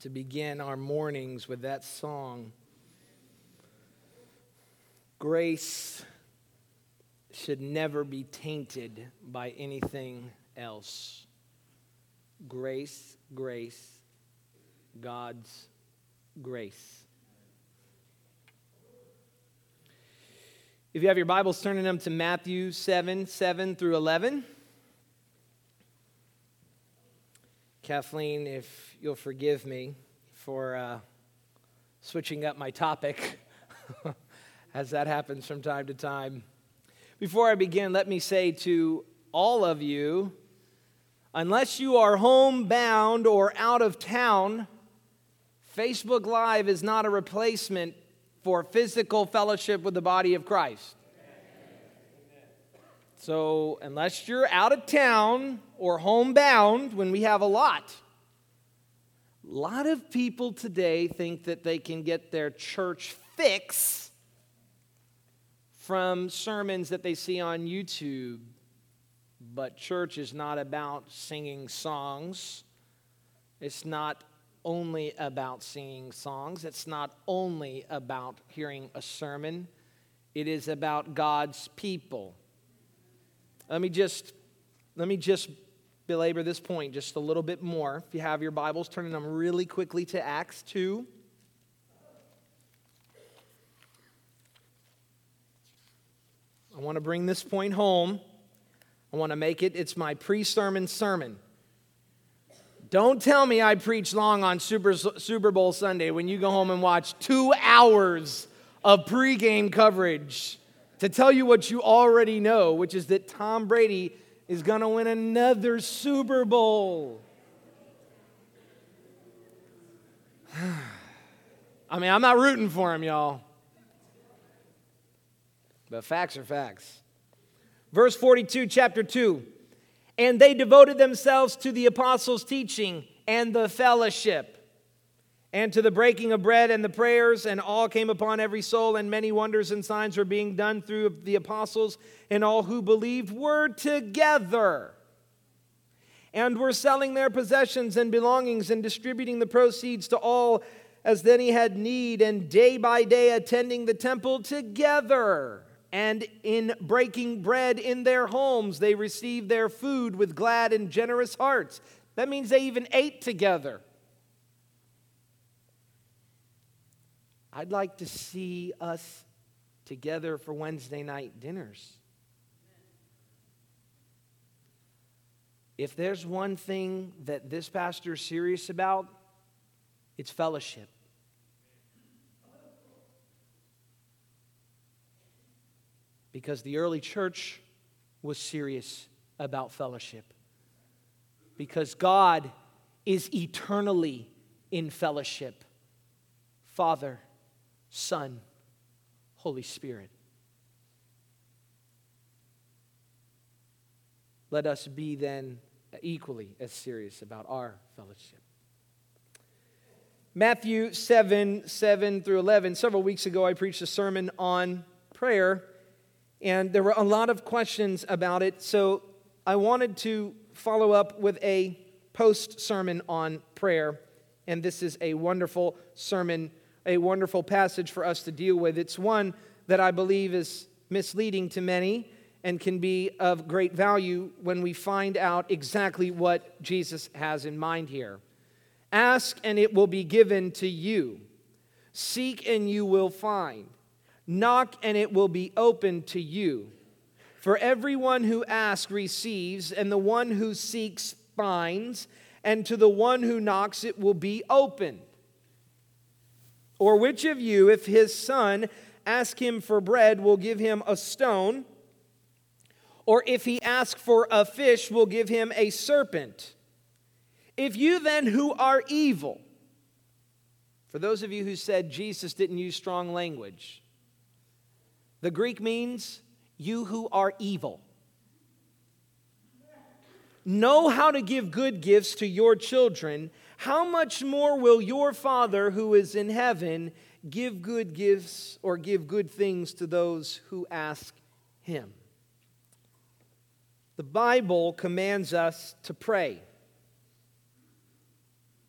to begin our mornings with that song. Grace should never be tainted by anything else. Grace, grace, God's grace. If you have your Bibles, turning them to Matthew 7 7 through 11. Kathleen, if you'll forgive me for uh, switching up my topic, as that happens from time to time. Before I begin, let me say to all of you unless you are homebound or out of town, Facebook Live is not a replacement for physical fellowship with the body of Christ. So, unless you're out of town or homebound, when we have a lot, a lot of people today think that they can get their church fix from sermons that they see on YouTube. But church is not about singing songs. It's not only about singing songs. It's not only about hearing a sermon. It is about God's people. Let me just let me just belabor this point just a little bit more. If you have your Bibles, turning them really quickly to Acts 2. I want to bring this point home. I want to make it, it's my pre sermon sermon. Don't tell me I preach long on Super, Super Bowl Sunday when you go home and watch two hours of pregame coverage to tell you what you already know, which is that Tom Brady is going to win another Super Bowl. I mean, I'm not rooting for him, y'all. But facts are facts. Verse 42, chapter 2. And they devoted themselves to the apostles' teaching and the fellowship, and to the breaking of bread and the prayers, and all came upon every soul, and many wonders and signs were being done through the apostles, and all who believed were together. And were selling their possessions and belongings and distributing the proceeds to all as any had need, and day by day attending the temple together and in breaking bread in their homes, they received their food with glad and generous hearts. That means they even ate together. I'd like to see us together for Wednesday night dinners. If there's one thing that this pastor is serious about, it's fellowship. because the early church was serious about fellowship. Because God is eternally in fellowship Father, Son, Holy Spirit. Let us be then equally as serious about our fellowship. Matthew 7 7 through 11. Several weeks ago, I preached a sermon on prayer. And there were a lot of questions about it, so I wanted to follow up with a post sermon on prayer. And this is a wonderful sermon, a wonderful passage for us to deal with. It's one that I believe is misleading to many and can be of great value when we find out exactly what Jesus has in mind here. Ask and it will be given to you. Seek and you will find. Knock, and it will be open to you. For everyone who asks receives, and the one who seeks finds, and to the one who knocks it will be opened. Or which of you, if his son ask him for bread, will give him a stone? Or if he ask for a fish, will give him a serpent? If you then, who are evil, for those of you who said Jesus didn't use strong language, the Greek means you who are evil. Know how to give good gifts to your children. How much more will your Father who is in heaven give good gifts or give good things to those who ask him? The Bible commands us to pray.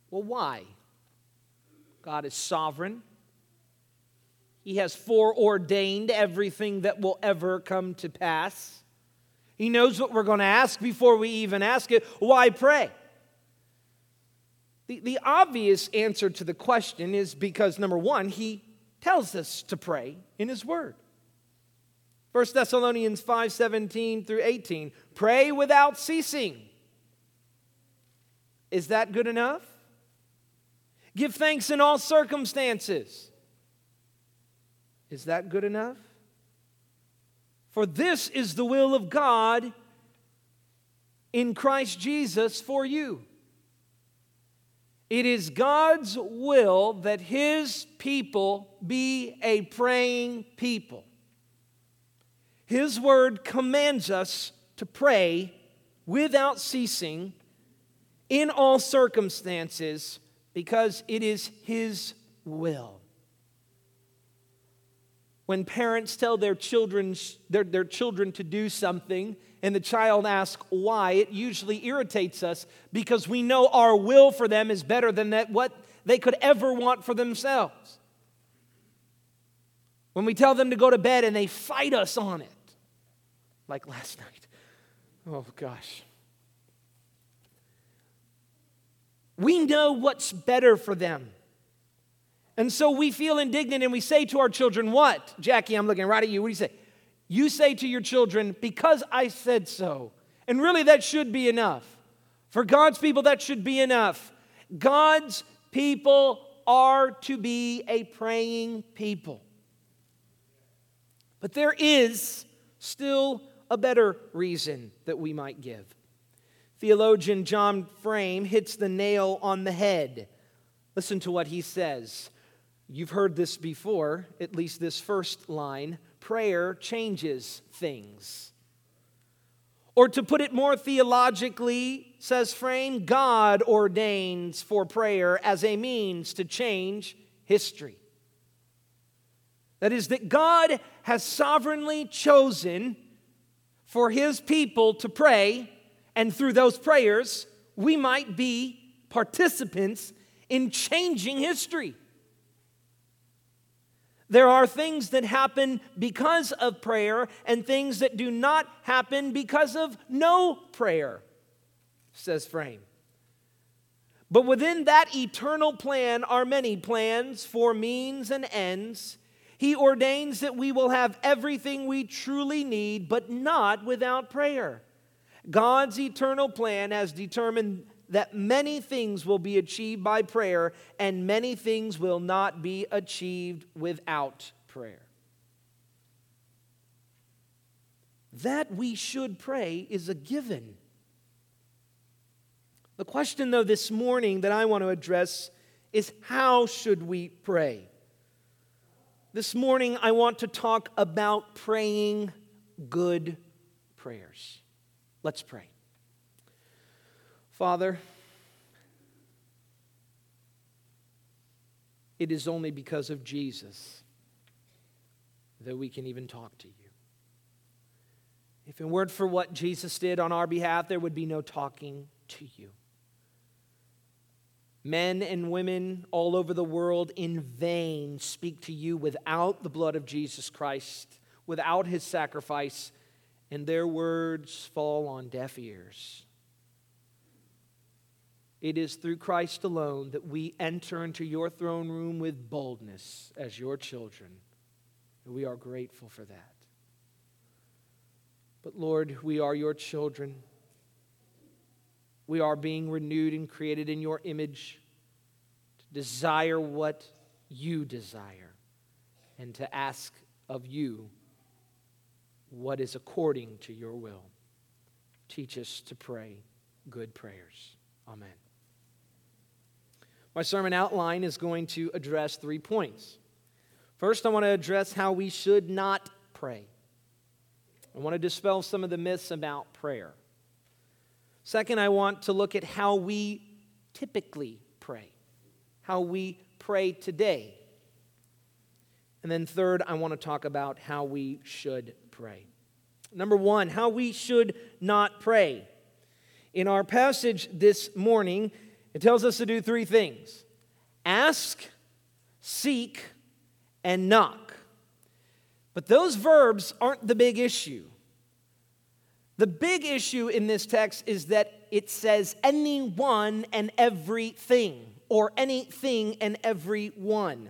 Well, why? God is sovereign. He has foreordained everything that will ever come to pass. He knows what we're going to ask before we even ask it. Why pray? The, the obvious answer to the question is because, number one, he tells us to pray in his word. 1 Thessalonians 5 17 through 18. Pray without ceasing. Is that good enough? Give thanks in all circumstances. Is that good enough? For this is the will of God in Christ Jesus for you. It is God's will that His people be a praying people. His word commands us to pray without ceasing in all circumstances because it is His will. When parents tell their children, their, their children to do something and the child asks why, it usually irritates us because we know our will for them is better than that what they could ever want for themselves. When we tell them to go to bed and they fight us on it, like last night. Oh, gosh. We know what's better for them. And so we feel indignant and we say to our children, What? Jackie, I'm looking right at you. What do you say? You say to your children, Because I said so. And really, that should be enough. For God's people, that should be enough. God's people are to be a praying people. But there is still a better reason that we might give. Theologian John Frame hits the nail on the head. Listen to what he says. You've heard this before, at least this first line prayer changes things. Or to put it more theologically, says Frame, God ordains for prayer as a means to change history. That is, that God has sovereignly chosen for his people to pray, and through those prayers, we might be participants in changing history. There are things that happen because of prayer and things that do not happen because of no prayer, says Frame. But within that eternal plan are many plans for means and ends he ordains that we will have everything we truly need, but not without prayer. God's eternal plan has determined that many things will be achieved by prayer, and many things will not be achieved without prayer. That we should pray is a given. The question, though, this morning that I want to address is how should we pray? This morning, I want to talk about praying good prayers. Let's pray. Father, it is only because of Jesus that we can even talk to you. If it weren't for what Jesus did on our behalf, there would be no talking to you. Men and women all over the world in vain speak to you without the blood of Jesus Christ, without his sacrifice, and their words fall on deaf ears. It is through Christ alone that we enter into your throne room with boldness as your children. And we are grateful for that. But Lord, we are your children. We are being renewed and created in your image to desire what you desire and to ask of you what is according to your will. Teach us to pray good prayers. Amen. My sermon outline is going to address three points. First, I want to address how we should not pray. I want to dispel some of the myths about prayer. Second, I want to look at how we typically pray, how we pray today. And then, third, I want to talk about how we should pray. Number one, how we should not pray. In our passage this morning, it tells us to do three things ask, seek, and knock. But those verbs aren't the big issue. The big issue in this text is that it says anyone and everything, or anything and everyone.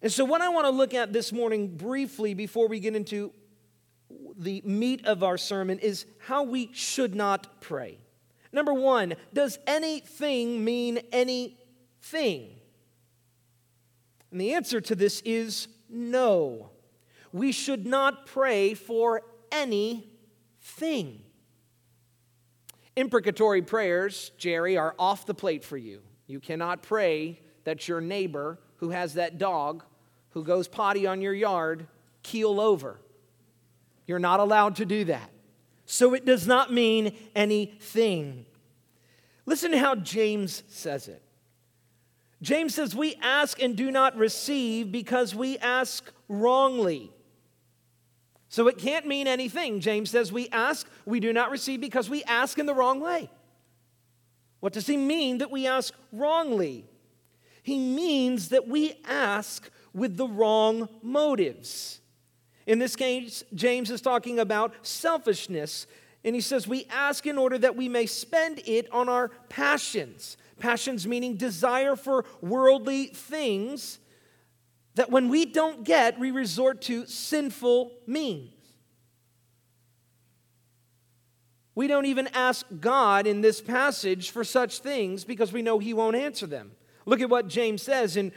And so, what I want to look at this morning briefly before we get into the meat of our sermon is how we should not pray. Number one, does anything mean anything? And the answer to this is no. We should not pray for anything. Imprecatory prayers, Jerry, are off the plate for you. You cannot pray that your neighbor who has that dog who goes potty on your yard keel over. You're not allowed to do that. So it does not mean anything. Listen to how James says it. James says, We ask and do not receive because we ask wrongly. So it can't mean anything. James says, We ask, we do not receive because we ask in the wrong way. What does he mean that we ask wrongly? He means that we ask with the wrong motives. In this case, James is talking about selfishness. And he says, We ask in order that we may spend it on our passions. Passions meaning desire for worldly things that when we don't get, we resort to sinful means. We don't even ask God in this passage for such things because we know He won't answer them. Look at what James says in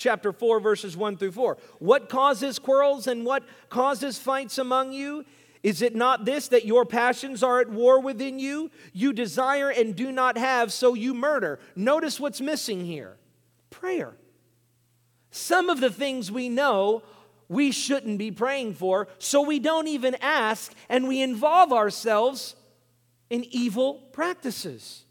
chapter 4, verses 1 through 4. What causes quarrels and what causes fights among you? Is it not this that your passions are at war within you? You desire and do not have, so you murder. Notice what's missing here prayer. Some of the things we know we shouldn't be praying for, so we don't even ask and we involve ourselves in evil practices.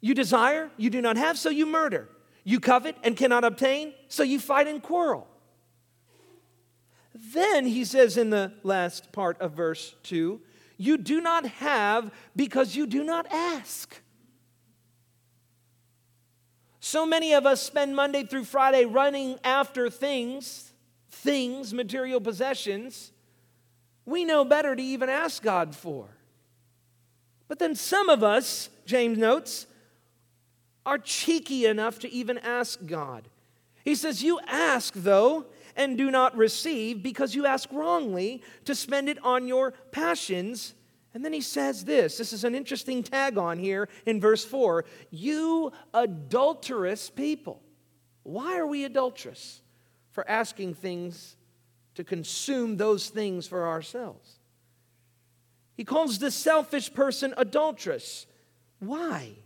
You desire, you do not have, so you murder. You covet and cannot obtain, so you fight and quarrel. Then he says in the last part of verse 2 you do not have because you do not ask. So many of us spend Monday through Friday running after things, things, material possessions, we know better to even ask God for. But then some of us, James notes, are cheeky enough to even ask God. He says, You ask, though, and do not receive because you ask wrongly to spend it on your passions. And then he says this this is an interesting tag on here in verse 4 You adulterous people. Why are we adulterous? For asking things to consume those things for ourselves. He calls the selfish person adulterous. Why?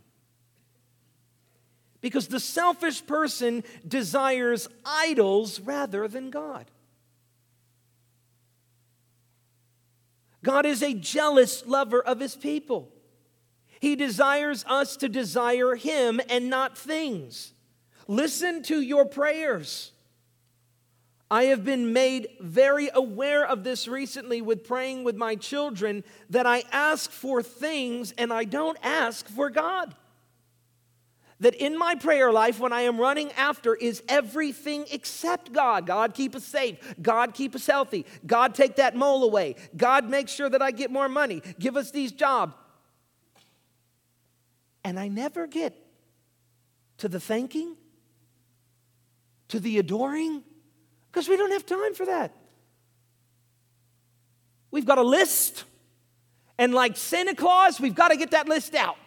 Because the selfish person desires idols rather than God. God is a jealous lover of his people. He desires us to desire him and not things. Listen to your prayers. I have been made very aware of this recently with praying with my children that I ask for things and I don't ask for God that in my prayer life, when I am running after, is everything except God. God, keep us safe. God, keep us healthy. God, take that mole away. God, make sure that I get more money. Give us these jobs. And I never get to the thanking, to the adoring, because we don't have time for that. We've got a list, and like Santa Claus, we've got to get that list out.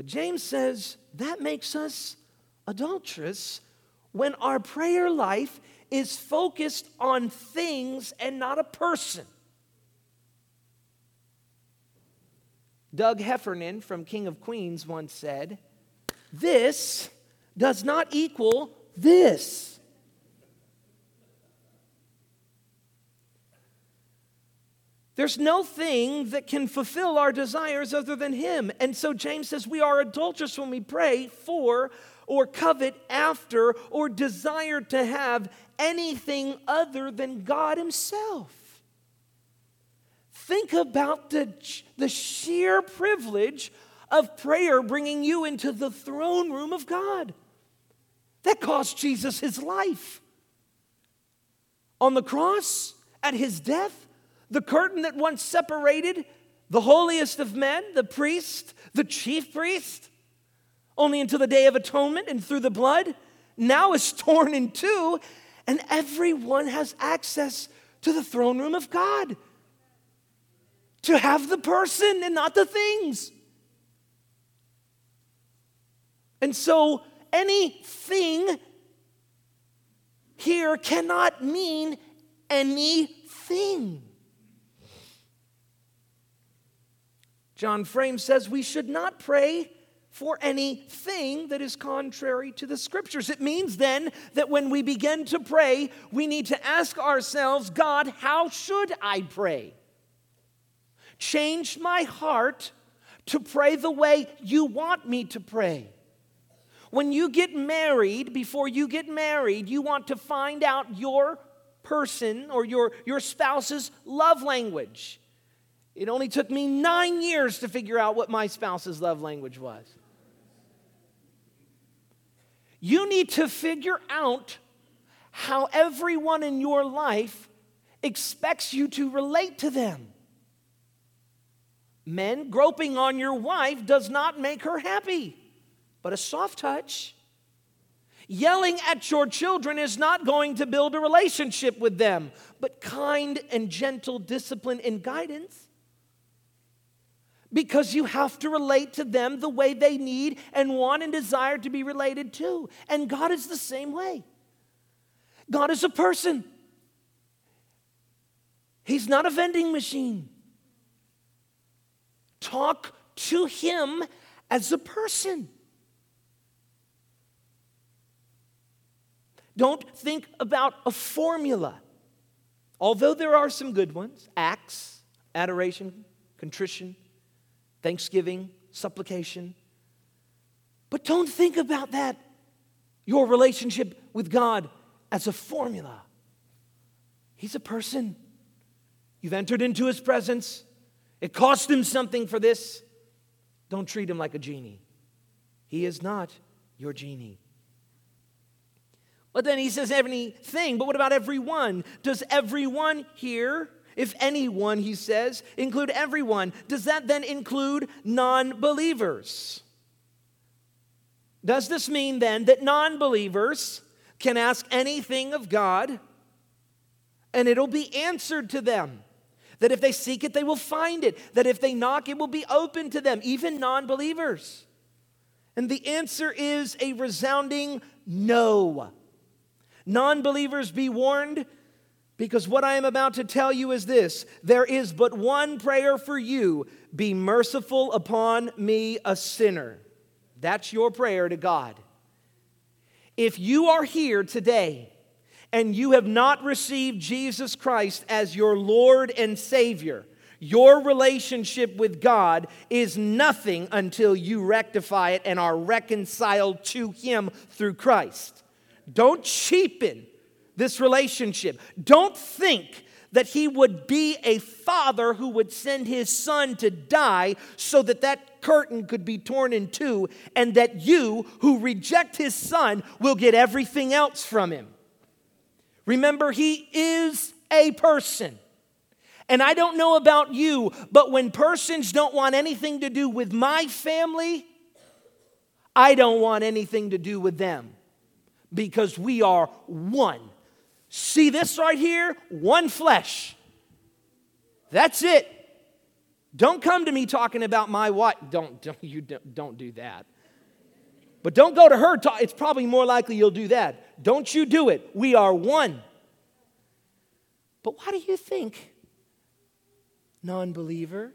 But James says that makes us adulterous when our prayer life is focused on things and not a person. Doug Heffernan from King of Queens once said, This does not equal this. There's no thing that can fulfill our desires other than Him. And so James says we are adulterous when we pray for or covet after or desire to have anything other than God Himself. Think about the, the sheer privilege of prayer bringing you into the throne room of God. That cost Jesus his life. On the cross, at his death, the curtain that once separated the holiest of men, the priest, the chief priest, only until the day of atonement and through the blood, now is torn in two, and everyone has access to the throne room of God. To have the person and not the things. And so anything here cannot mean anything. John Frame says we should not pray for anything that is contrary to the scriptures. It means then that when we begin to pray, we need to ask ourselves, God, how should I pray? Change my heart to pray the way you want me to pray. When you get married, before you get married, you want to find out your person or your, your spouse's love language. It only took me nine years to figure out what my spouse's love language was. You need to figure out how everyone in your life expects you to relate to them. Men, groping on your wife does not make her happy, but a soft touch. Yelling at your children is not going to build a relationship with them, but kind and gentle discipline and guidance because you have to relate to them the way they need and want and desire to be related to. And God is the same way. God is a person, He's not a vending machine. Talk to Him as a person. Don't think about a formula. Although there are some good ones acts, adoration, contrition, thanksgiving, supplication. But don't think about that, your relationship with God, as a formula. He's a person. You've entered into his presence. It cost him something for this. Don't treat him like a genie. He is not your genie. But then he says everything, but what about everyone? Does everyone here if anyone, he says, include everyone. Does that then include non believers? Does this mean then that non believers can ask anything of God and it'll be answered to them? That if they seek it, they will find it. That if they knock, it will be open to them, even non believers. And the answer is a resounding no. Non believers, be warned because what I am about to tell you is this there is but one prayer for you be merciful upon me, a sinner. That's your prayer to God. If you are here today and you have not received Jesus Christ as your Lord and Savior, your relationship with God is nothing until you rectify it and are reconciled to Him through Christ. Don't cheapen this relationship. Don't think that he would be a father who would send his son to die so that that curtain could be torn in two and that you who reject his son will get everything else from him. Remember, he is a person. And I don't know about you, but when persons don't want anything to do with my family, I don't want anything to do with them because we are one. See this right here? One flesh. That's it. Don't come to me talking about my wife. Don't, don't you don't, don't do that. But don't go to her. Talk, it's probably more likely you'll do that. Don't you do it. We are one. But why do you think, non believer?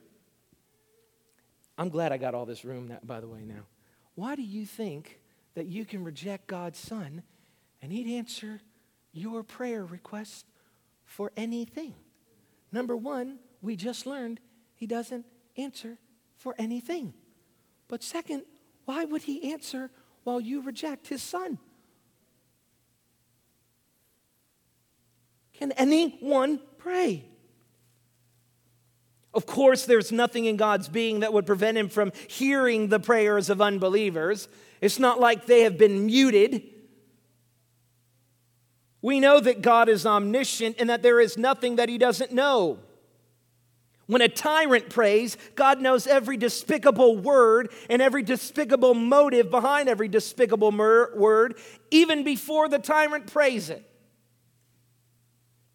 I'm glad I got all this room, that, by the way, now. Why do you think that you can reject God's Son and He'd answer your prayer request for anything. Number one, we just learned he doesn't answer for anything. But second, why would he answer while you reject his son? Can anyone pray? Of course, there's nothing in God's being that would prevent him from hearing the prayers of unbelievers. It's not like they have been muted. We know that God is omniscient and that there is nothing that he doesn't know. When a tyrant prays, God knows every despicable word and every despicable motive behind every despicable word, even before the tyrant prays it.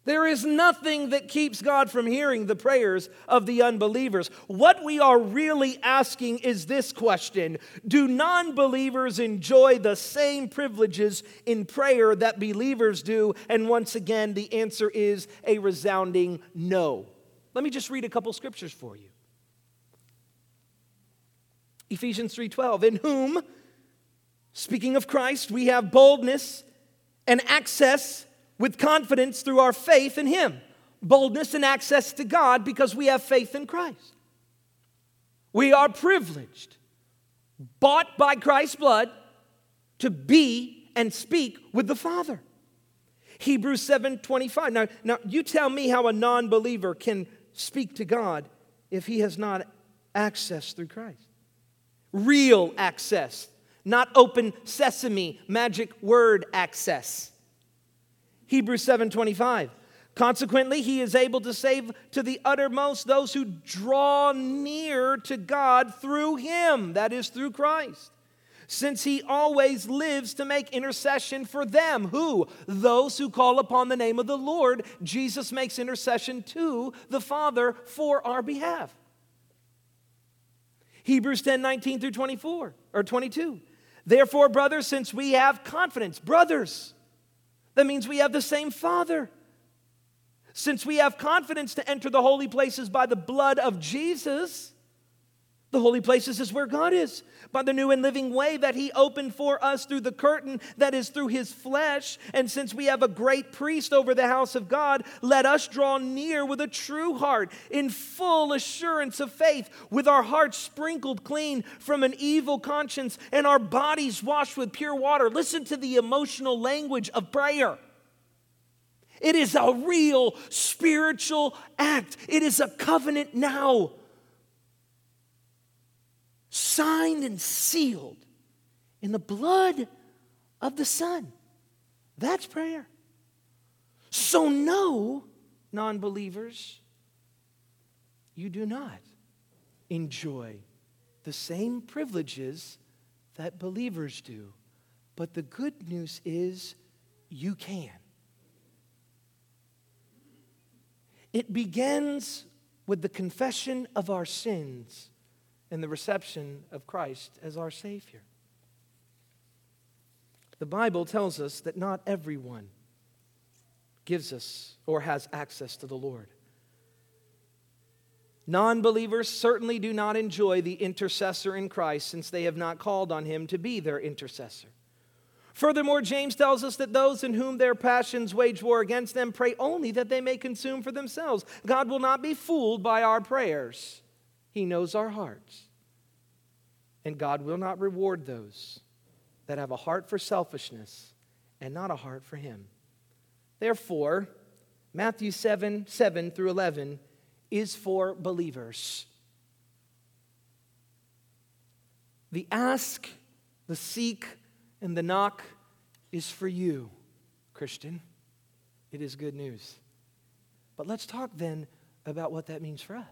There is nothing that keeps God from hearing the prayers of the unbelievers. What we are really asking is this question Do non believers enjoy the same privileges in prayer that believers do? And once again, the answer is a resounding no. Let me just read a couple scriptures for you. Ephesians 3:12 in whom speaking of Christ we have boldness and access with confidence through our faith in him. Boldness and access to God because we have faith in Christ. We are privileged, bought by Christ's blood, to be and speak with the Father. Hebrews 7 25. Now, now you tell me how a non believer can speak to God if he has not access through Christ. Real access, not open sesame, magic word access. Hebrews 7:25. Consequently, he is able to save to the uttermost those who draw near to God through him, that is through Christ since he always lives to make intercession for them. Who? Those who call upon the name of the Lord. Jesus makes intercession to the Father for our behalf. Hebrews 10 19 through 24 or 22. Therefore, brothers, since we have confidence, brothers, that means we have the same Father. Since we have confidence to enter the holy places by the blood of Jesus, the holy places is where God is. By the new and living way that He opened for us through the curtain that is through His flesh. And since we have a great priest over the house of God, let us draw near with a true heart, in full assurance of faith, with our hearts sprinkled clean from an evil conscience and our bodies washed with pure water. Listen to the emotional language of prayer. It is a real spiritual act, it is a covenant now signed and sealed in the blood of the Son. That's prayer. So, no, non believers, you do not enjoy the same privileges that believers do. But the good news is you can. It begins with the confession of our sins and the reception of Christ as our Savior. The Bible tells us that not everyone gives us or has access to the Lord. Non believers certainly do not enjoy the intercessor in Christ since they have not called on him to be their intercessor. Furthermore, James tells us that those in whom their passions wage war against them pray only that they may consume for themselves. God will not be fooled by our prayers. He knows our hearts. And God will not reward those that have a heart for selfishness and not a heart for Him. Therefore, Matthew 7 7 through 11 is for believers. The ask, the seek, and the knock is for you, Christian. It is good news. But let's talk then about what that means for us.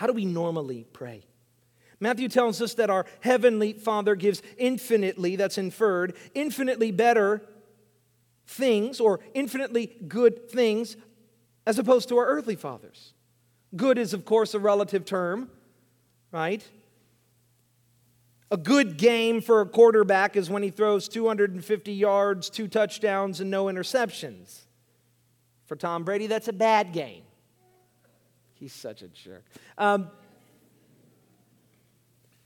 How do we normally pray? Matthew tells us that our heavenly Father gives infinitely, that's inferred, infinitely better things or infinitely good things as opposed to our earthly fathers. Good is, of course, a relative term, right? A good game for a quarterback is when he throws 250 yards, two touchdowns, and no interceptions. For Tom Brady, that's a bad game. He's such a jerk. Um,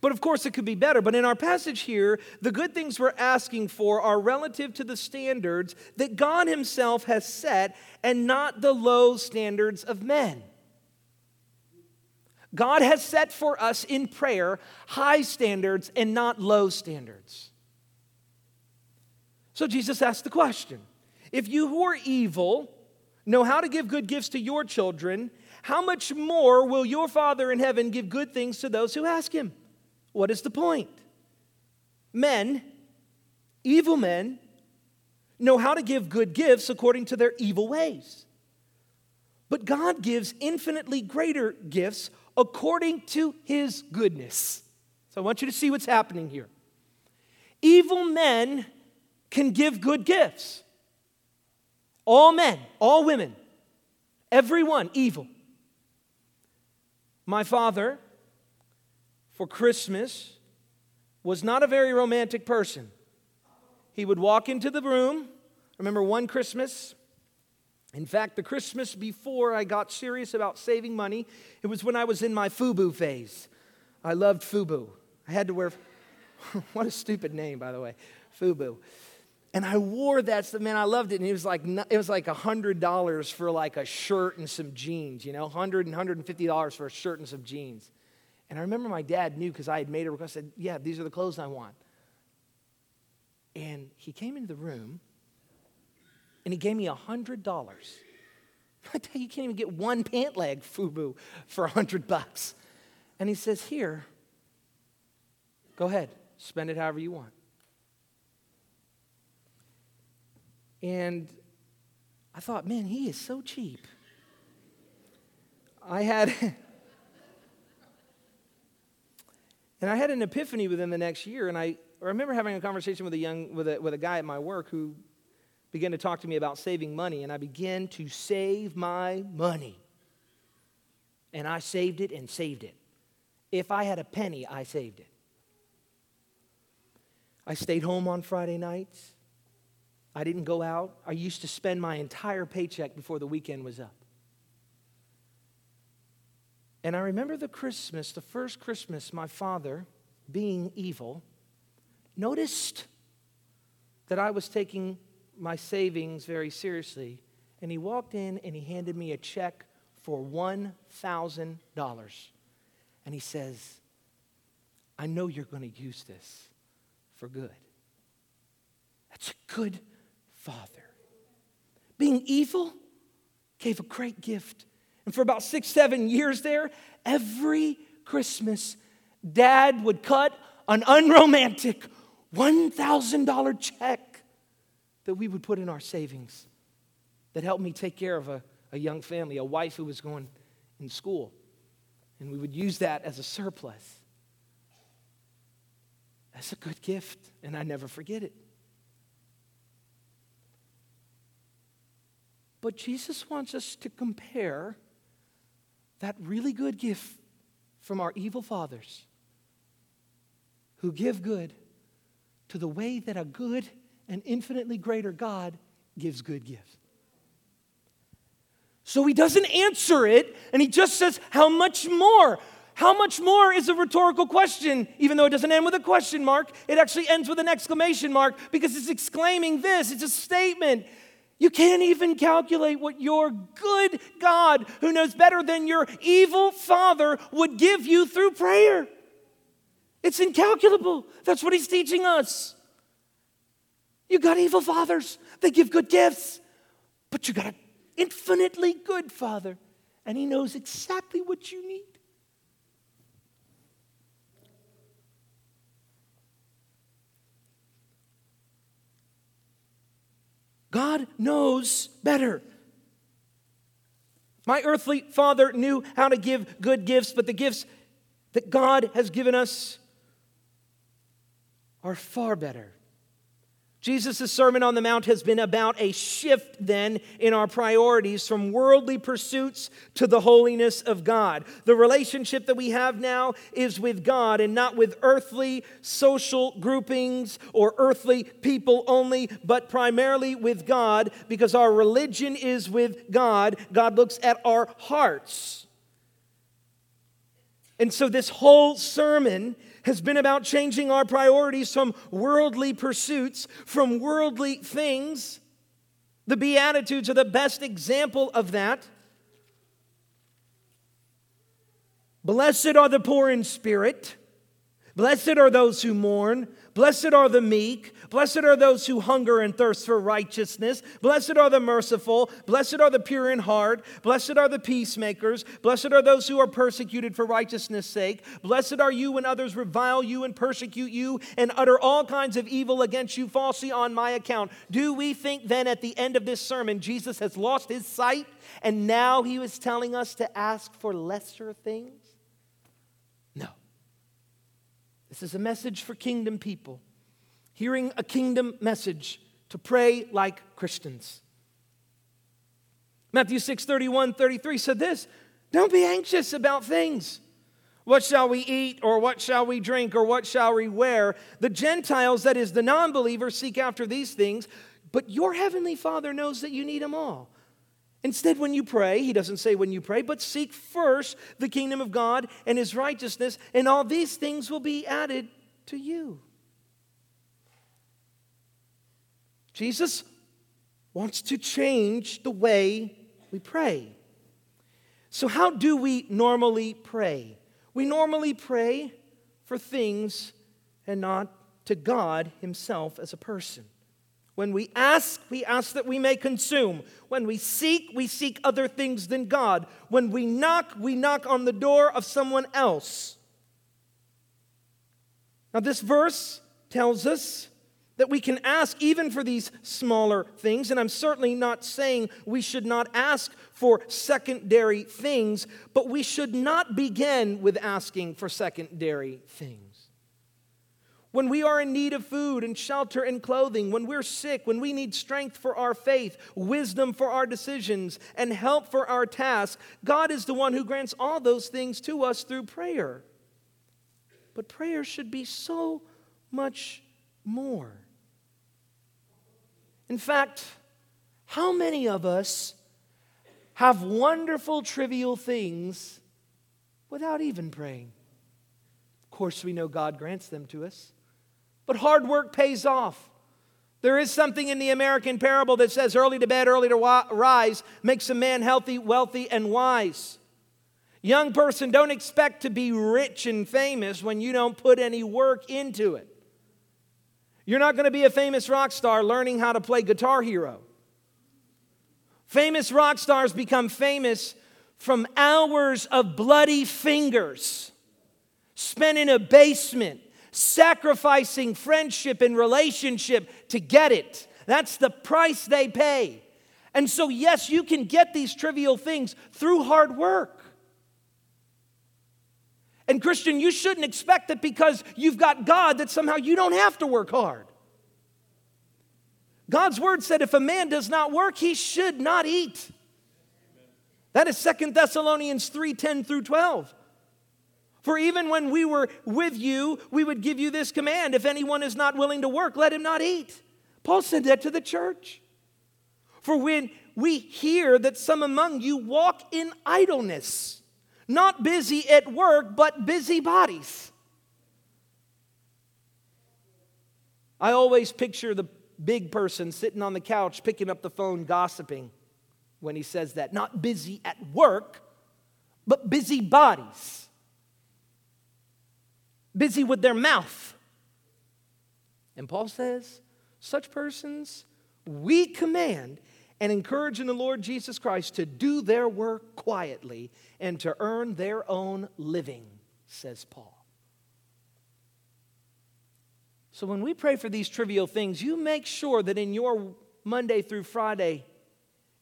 but of course, it could be better. But in our passage here, the good things we're asking for are relative to the standards that God Himself has set and not the low standards of men. God has set for us in prayer high standards and not low standards. So Jesus asked the question If you who are evil know how to give good gifts to your children, how much more will your Father in heaven give good things to those who ask him? What is the point? Men, evil men, know how to give good gifts according to their evil ways. But God gives infinitely greater gifts according to his goodness. So I want you to see what's happening here. Evil men can give good gifts. All men, all women, everyone evil. My father, for Christmas, was not a very romantic person. He would walk into the room. Remember one Christmas? In fact, the Christmas before I got serious about saving money, it was when I was in my FUBU phase. I loved FUBU. I had to wear, what a stupid name, by the way, FUBU. And I wore that stuff, man, I loved it. And it was like, it was like $100 for like a shirt and some jeans, you know, 100 and $150 for a shirt and some jeans. And I remember my dad knew because I had made a request, I said, yeah, these are the clothes I want. And he came into the room and he gave me $100. I tell you, you can't even get one pant leg FUBU for 100 bucks. And he says, here, go ahead, spend it however you want. And I thought, man, he is so cheap. I had, and I had an epiphany within the next year. And I, remember having a conversation with a young, with a, with a guy at my work who began to talk to me about saving money. And I began to save my money. And I saved it and saved it. If I had a penny, I saved it. I stayed home on Friday nights. I didn't go out. I used to spend my entire paycheck before the weekend was up. And I remember the Christmas, the first Christmas, my father, being evil, noticed that I was taking my savings very seriously. And he walked in and he handed me a check for $1,000. And he says, I know you're going to use this for good. That's a good Father. Being evil gave a great gift. And for about six, seven years there, every Christmas, Dad would cut an unromantic $1,000 check that we would put in our savings that helped me take care of a, a young family, a wife who was going in school. And we would use that as a surplus. That's a good gift, and I never forget it. But Jesus wants us to compare that really good gift from our evil fathers who give good to the way that a good and infinitely greater God gives good gifts. So he doesn't answer it, and he just says, How much more? How much more is a rhetorical question, even though it doesn't end with a question mark. It actually ends with an exclamation mark because it's exclaiming this. It's a statement. You can't even calculate what your good God, who knows better than your evil father, would give you through prayer. It's incalculable. That's what he's teaching us. You got evil fathers, they give good gifts, but you got an infinitely good father, and he knows exactly what you need. God knows better. My earthly father knew how to give good gifts, but the gifts that God has given us are far better. Jesus' Sermon on the Mount has been about a shift then in our priorities from worldly pursuits to the holiness of God. The relationship that we have now is with God and not with earthly social groupings or earthly people only, but primarily with God because our religion is with God. God looks at our hearts. And so, this whole sermon has been about changing our priorities from worldly pursuits, from worldly things. The Beatitudes are the best example of that. Blessed are the poor in spirit, Blessed are those who mourn. Blessed are the meek. Blessed are those who hunger and thirst for righteousness. Blessed are the merciful. Blessed are the pure in heart. Blessed are the peacemakers. Blessed are those who are persecuted for righteousness' sake. Blessed are you when others revile you and persecute you and utter all kinds of evil against you falsely on my account. Do we think then at the end of this sermon Jesus has lost his sight and now he was telling us to ask for lesser things? No. This is a message for kingdom people, hearing a kingdom message to pray like Christians. Matthew 6 31, 33 said this Don't be anxious about things. What shall we eat, or what shall we drink, or what shall we wear? The Gentiles, that is, the non believers, seek after these things, but your heavenly Father knows that you need them all. Instead, when you pray, he doesn't say when you pray, but seek first the kingdom of God and his righteousness, and all these things will be added to you. Jesus wants to change the way we pray. So, how do we normally pray? We normally pray for things and not to God Himself as a person. When we ask, we ask that we may consume. When we seek, we seek other things than God. When we knock, we knock on the door of someone else. Now, this verse tells us that we can ask even for these smaller things, and I'm certainly not saying we should not ask for secondary things, but we should not begin with asking for secondary things when we are in need of food and shelter and clothing, when we're sick, when we need strength for our faith, wisdom for our decisions, and help for our tasks, God is the one who grants all those things to us through prayer. But prayer should be so much more. In fact, how many of us have wonderful, trivial things without even praying? Of course, we know God grants them to us. But hard work pays off. There is something in the American parable that says early to bed, early to rise makes a man healthy, wealthy, and wise. Young person, don't expect to be rich and famous when you don't put any work into it. You're not going to be a famous rock star learning how to play Guitar Hero. Famous rock stars become famous from hours of bloody fingers spent in a basement sacrificing friendship and relationship to get it. That's the price they pay. And so, yes, you can get these trivial things through hard work. And, Christian, you shouldn't expect that because you've got God that somehow you don't have to work hard. God's word said if a man does not work, he should not eat. That is Second Thessalonians 3 10 through 12. For even when we were with you, we would give you this command if anyone is not willing to work, let him not eat. Paul said that to the church. For when we hear that some among you walk in idleness, not busy at work, but busy bodies. I always picture the big person sitting on the couch picking up the phone gossiping when he says that. Not busy at work, but busy bodies busy with their mouth. And Paul says, such persons we command and encouraging the Lord Jesus Christ to do their work quietly and to earn their own living, says Paul. So when we pray for these trivial things, you make sure that in your Monday through Friday,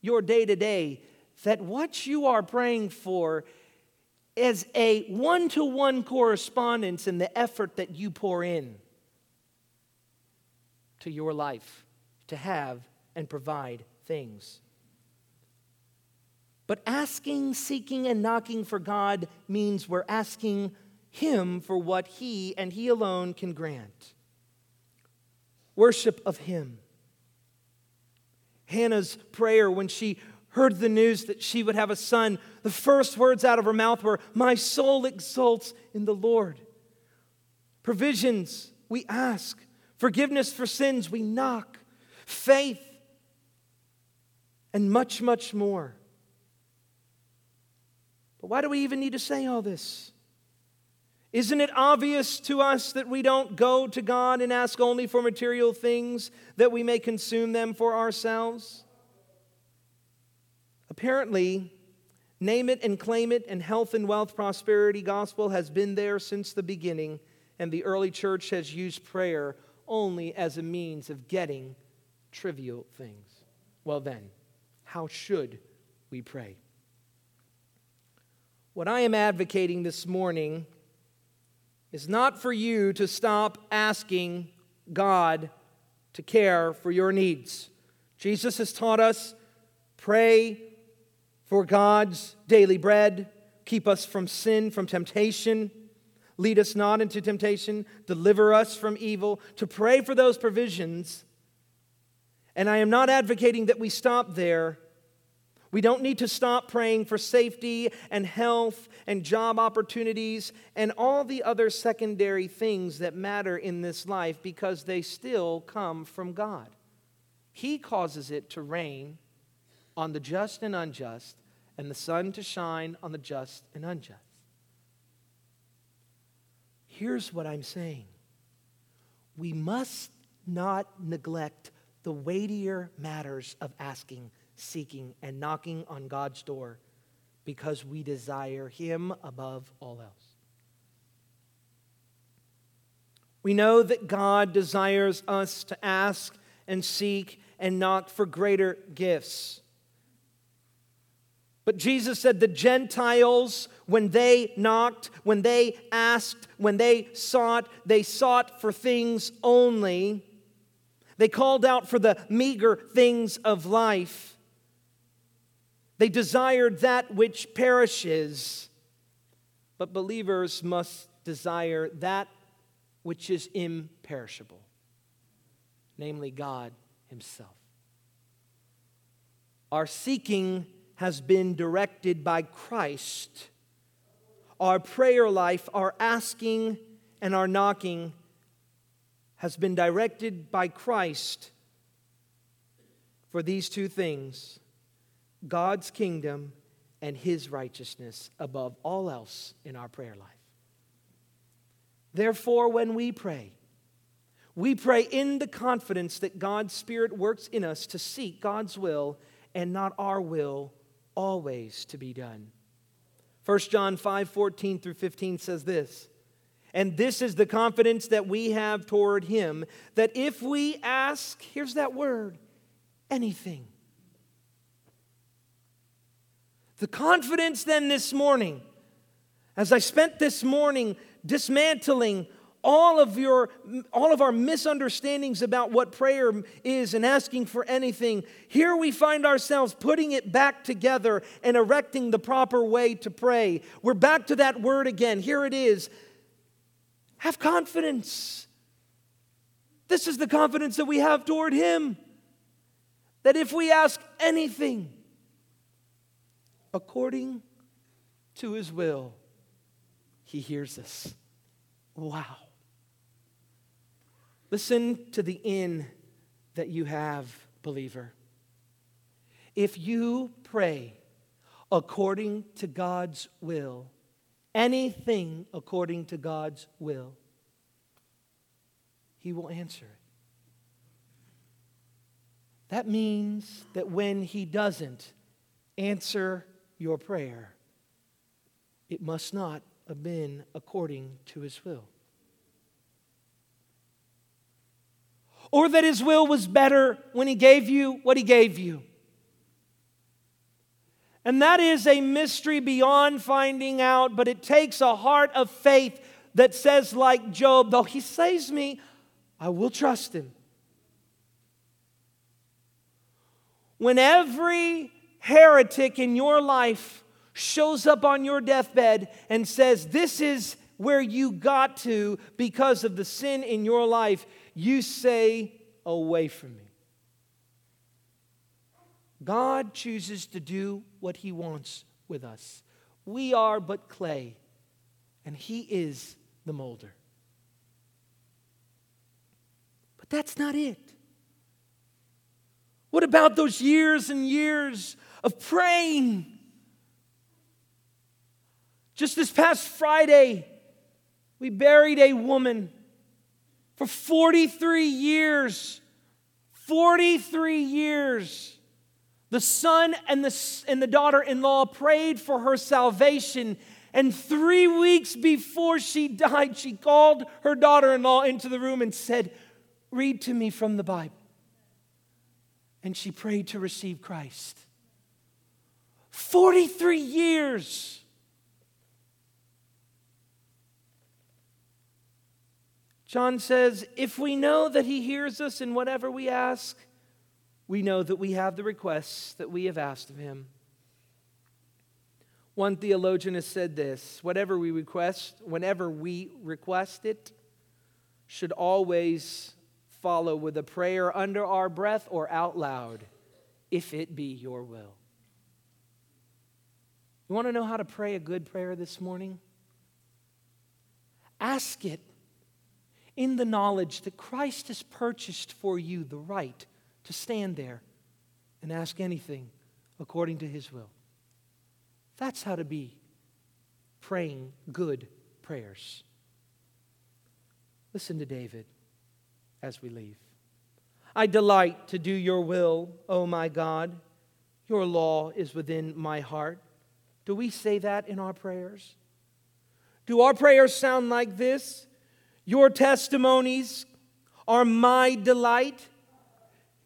your day to day, that what you are praying for is a one to one correspondence in the effort that you pour in to your life to have and provide things. But asking, seeking, and knocking for God means we're asking Him for what He and He alone can grant. Worship of Him. Hannah's prayer when she heard the news that she would have a son, the first words out of her mouth were, My soul exults in the Lord. Provisions, we ask. Forgiveness for sins, we knock. Faith, and much, much more. But why do we even need to say all this? Isn't it obvious to us that we don't go to God and ask only for material things that we may consume them for ourselves? Apparently, name it and claim it, and health and wealth prosperity gospel has been there since the beginning, and the early church has used prayer only as a means of getting trivial things. Well, then, how should we pray? What I am advocating this morning is not for you to stop asking God to care for your needs. Jesus has taught us pray for God's daily bread, keep us from sin, from temptation, lead us not into temptation, deliver us from evil, to pray for those provisions. And I am not advocating that we stop there. We don't need to stop praying for safety and health and job opportunities and all the other secondary things that matter in this life because they still come from God. He causes it to rain on the just and unjust, and the sun to shine on the just and unjust. Here's what I'm saying we must not neglect the weightier matters of asking seeking, and knocking on God's door because we desire Him above all else. We know that God desires us to ask and seek and knock for greater gifts. But Jesus said the Gentiles, when they knocked, when they asked, when they sought, they sought for things only. They called out for the meager things of life. They desired that which perishes, but believers must desire that which is imperishable, namely God Himself. Our seeking has been directed by Christ. Our prayer life, our asking and our knocking has been directed by Christ for these two things God's kingdom and his righteousness above all else in our prayer life. Therefore, when we pray, we pray in the confidence that God's Spirit works in us to seek God's will and not our will always to be done. 1 John 5 14 through 15 says this. And this is the confidence that we have toward him that if we ask, here's that word, anything. The confidence then this morning, as I spent this morning dismantling all of your all of our misunderstandings about what prayer is and asking for anything here we find ourselves putting it back together and erecting the proper way to pray. We're back to that word again. Here it is have confidence this is the confidence that we have toward him that if we ask anything according to his will, he hears us. Wow. Listen to the in that you have, believer. If you pray according to God's will, anything according to God's will, He will answer it. That means that when He doesn't answer your prayer, it must not have been according to his will. Or that his will was better when he gave you what he gave you. And that is a mystery beyond finding out, but it takes a heart of faith that says, like Job, though he saves me, I will trust him. When every heretic in your life shows up on your deathbed and says, This is where you got to because of the sin in your life, you say, Away from me. God chooses to do what He wants with us. We are but clay, and He is the molder. But that's not it. What about those years and years of praying. Just this past Friday, We buried a woman for 43 years. 43 years. The son and the, and the daughter in law prayed for her salvation. And three weeks before she died, she called her daughter in law into the room and said, Read to me from the Bible. And she prayed to receive Christ. 43 years. John says, If we know that he hears us in whatever we ask, we know that we have the requests that we have asked of him. One theologian has said this whatever we request, whenever we request it, should always follow with a prayer under our breath or out loud, if it be your will. You want to know how to pray a good prayer this morning? Ask it in the knowledge that Christ has purchased for you the right to stand there and ask anything according to his will. That's how to be praying good prayers. Listen to David as we leave. I delight to do your will, O my God. Your law is within my heart. Do we say that in our prayers? Do our prayers sound like this? Your testimonies are my delight.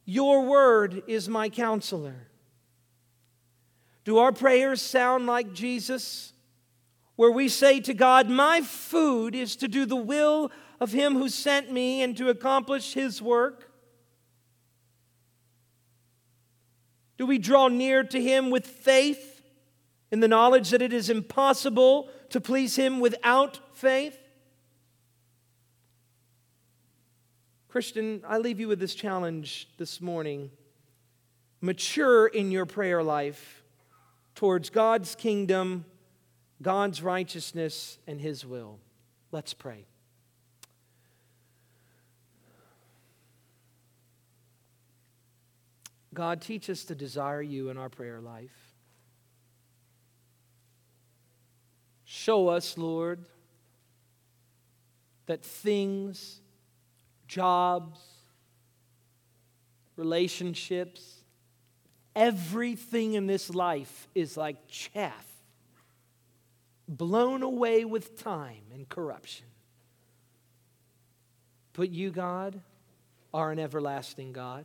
Your word is my counselor. Do our prayers sound like Jesus, where we say to God, My food is to do the will of Him who sent me and to accomplish His work? Do we draw near to Him with faith in the knowledge that it is impossible to please Him without faith? Christian, I leave you with this challenge this morning. Mature in your prayer life towards God's kingdom, God's righteousness, and His will. Let's pray. God, teach us to desire you in our prayer life. Show us, Lord, that things jobs, relationships, everything in this life is like chaff, blown away with time and corruption. But you, God, are an everlasting God.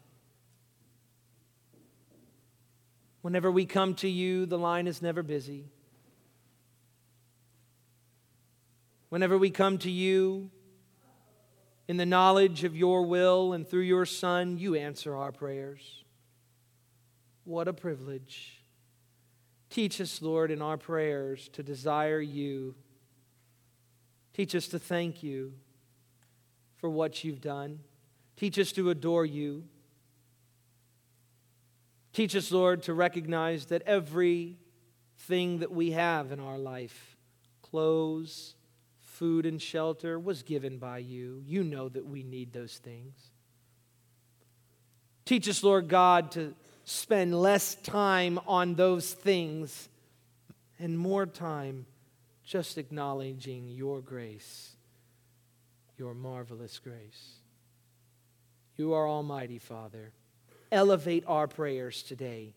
Whenever we come to you, the line is never busy. Whenever we come to you, in the knowledge of your will and through your Son, you answer our prayers. What a privilege. Teach us, Lord, in our prayers to desire you. Teach us to thank you for what you've done. Teach us to adore you. Teach us, Lord, to recognize that everything that we have in our life clothes, food and shelter was given by you. You know that we need those things. Teach us, Lord God, to spend less time on those things and more time just acknowledging your grace, your marvelous grace. You are Almighty, Father. Elevate our prayers today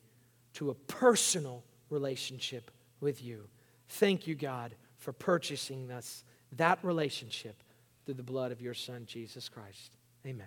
to a personal relationship with you. Thank you, God, for purchasing us that relationship through the blood of your Son, Jesus Christ. Amen.